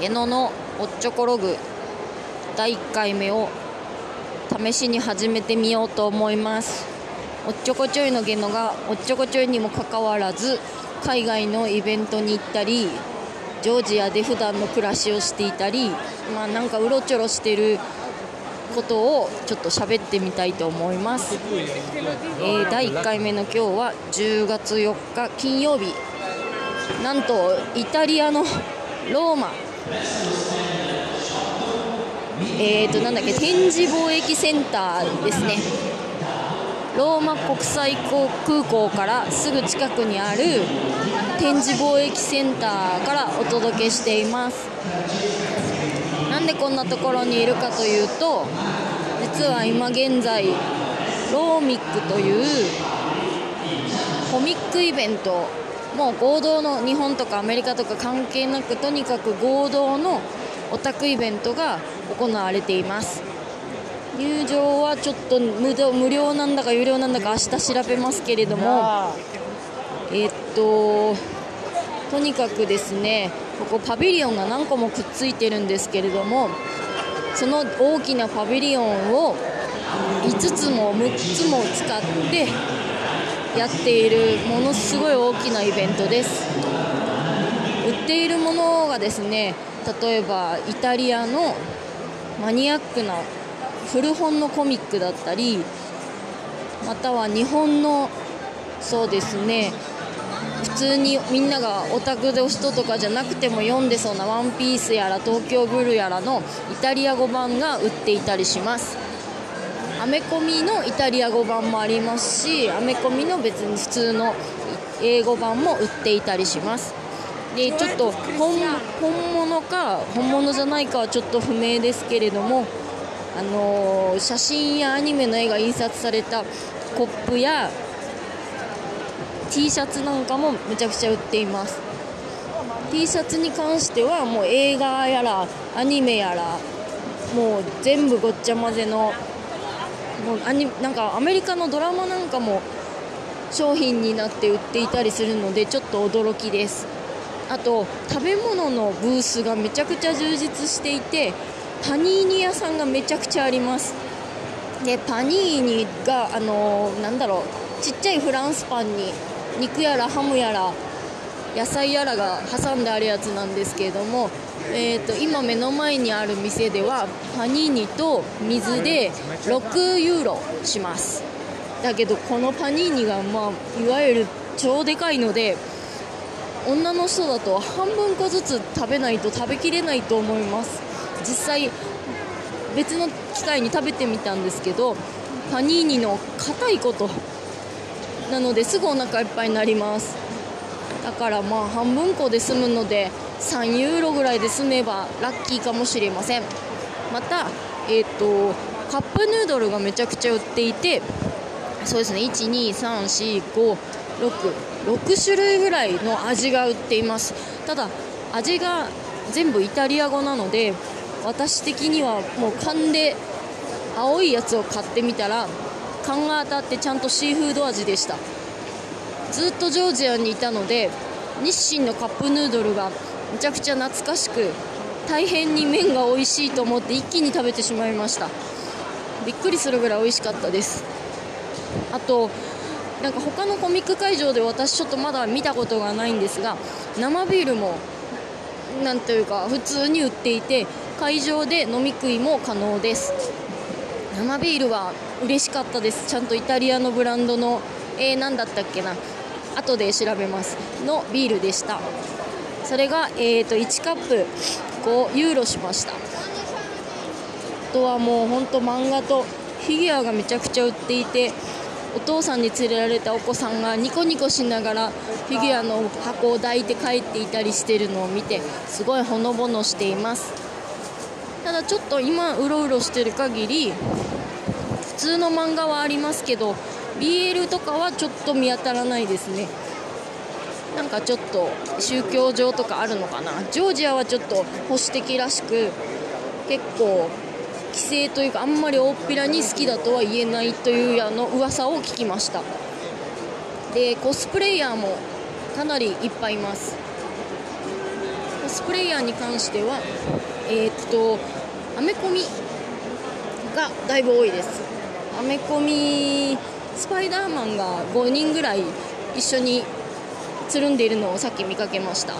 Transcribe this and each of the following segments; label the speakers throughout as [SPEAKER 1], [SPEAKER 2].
[SPEAKER 1] ゲノのおっちょこログ第1回目を試しに始めてみようと思います。おっちょこちょいのゲノがおっちょこちょいにもかかわらず海外のイベントに行ったりジョージアで普段の暮らしをしていたりまあなんかうろちょろしてることをちょっと喋ってみたいと思います、えー第1回目の今日は10月4日金曜日。なんとイタリアのローマえーとなんだっけ展示貿易センターですね。ローマ国際空港からすぐ近くにある展示貿易センターからお届けしています。なんでこんなところにいるかというと実は今現在ローミックというコミックイベントもう合同の日本とかアメリカとか関係なくとにかく合同のオタクイベントが行われています。入場はちょっと無料無料なんだか有料なんだか明日調べますけれどもえっととにかくですねここパビリオンが何個もくっついてるんですけれどもその大きなパビリオンを5つも6つも使ってやっているものすごい大きなイベントです。売っているものがですね例えばイタリアのマニアックな古本のコミックだったりまたは日本のそうですね普通にみんながオタクの人とかじゃなくても読んでそうな「ワンピースやら「東京ブル」やらのイタリア語版が売っていたりします。メコミのイタリア語版もありますしアメコミの別に普通の英語版も売っていたりします。でちょっと本本物か本物じゃないかはちょっと不明ですけれどもあのー写真やアニメの絵が印刷されたコップや T シャツなんかもめちゃくちゃ売っています。T シャツに関してはもう映画やらアニメやらもう全部ごっちゃ混ぜのもうアニなんかアメリカのドラマなんかも商品になって売っていたりするのでちょっと驚きです。あと食べ物のブースがめちゃくちゃ充実していてパニーニ屋さんがめちゃくちゃあります。でパニーニがあのーなんだろうちっちゃいフランスパンに肉やらハムやら野菜やらが挟んであるやつなんですけれども、えー、と今目の前にある店ではパニーニと水で6ユーロします。だけどこのパニーニが、まあ、いわゆる超でかいので女の人だと半分個ずつ食べないと食べきれないと思います。実際別の機会に食べてみたんですけどパニーニの硬いことなのですぐお腹いっぱいになります。だからまあ半分個で済むので3ユーロぐらいで済めばラッキーかもしれません。またえっ、とカップヌードルがめちゃくちゃ売っていてそうですね1234566種類ぐらいの味が売っています。ただ味が全部イタリア語なので私的にはもう勘で青いやつを買ってみたら勘が当たってちゃんとシーフード味でした。ずっとジョージアにいたので日清のカップヌードルがめちゃくちゃ懐かしく大変に麺が美味しいと思って一気に食べてしまいました。びっくりするぐらい美味しかったです。あとなんか他のコミック会場で私ちょっとまだ見たことがないんですが生ビールもなんというか普通に売っていて会場で飲み食いも可能です。生ビールは嬉しかったです。ちゃんとイタリアのブランドのえー、何だったっけな。後で調べます。のビールでした。それが、えー、と1カップ5ユーロしました。あとはもう本当漫画とフィギュアがめちゃくちゃ売っていてお父さんに連れられたお子さんがニコニコしながらフィギュアの箱を抱いて帰っていたりしてるのを見てすごいほのぼのしています。ただちょっと今うろうろしてる限り通の漫画はありますけど BL とかはちょっと見当たらないですね。なんかちょっと宗教上とかあるのかな。ジョージアはちょっと保守的らしく結構規制というかあんまり大っぴらに好きだとは言えないというあの噂を聞きました。でコスプレイヤーもかなりいっぱいいます。コスプレイヤーに関してはえー、っとアメコミがだいぶ多いです。アメコミスパイダーマンが5人ぐらい一緒につるんでいるのをさっき見かけました、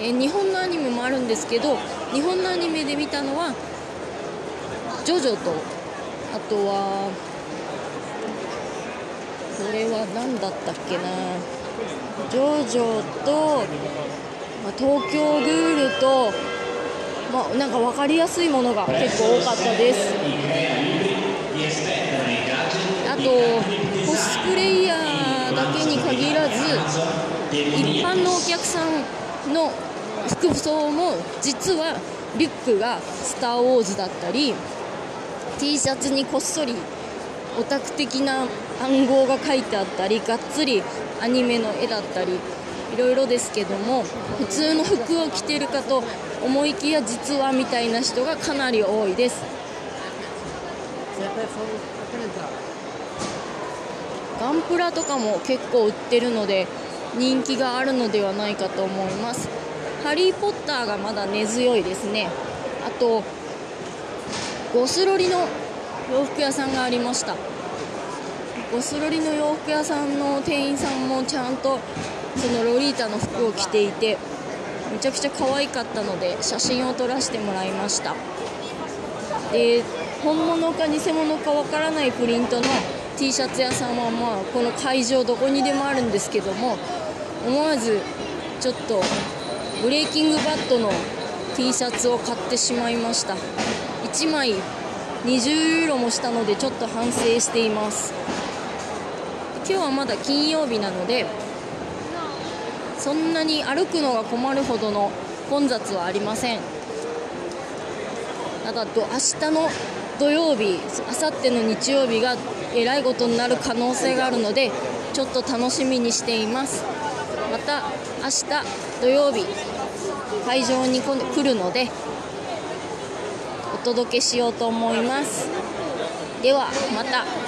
[SPEAKER 1] え日本のアニメもあるんですけど日本のアニメで見たのはジョジョとあとはこれは何だったっけな。ジョジョと、ま、東京グールと、まあ、なんか分かりやすいものが結構多かったです。あとコスプレイヤーだけに限らず一般のお客さんの服装も実はリュックが「スター・ウォーズ」だったり T シャツにこっそりオタク的な暗号が書いてあったりがっつりアニメの絵だったりいろいろですけども普通の服を着てるかと思いきや実はみたいな人がかなり多いです。ガンプラとかも結構売ってるので人気があるのではないかと思います。ハリー・ポッターがまだ根強いですね。あとゴスロリの洋服屋さんがありました。ゴスロリの洋服屋さんの店員さんもちゃんとそのロリータの服を着ていてめちゃくちゃ可愛かったので写真を撮らせてもらいました。で本物か偽物かわからないプリントの T シャツ屋さんはまあこの会場どこにでもあるんですけども思わずちょっとブレイキングバットの T シャツを買ってしまいました。1枚20ユーロもしたのでちょっと反省しています。今日はまだ金曜日なのでそんなに歩くのが困るほどの混雑はありません。ただと明日の土曜日あさっての日曜日がえらいことになる可能性があるのでちょっと楽しみにしています。また明日土曜日会場に来るのでお届けしようと思います。ではまた。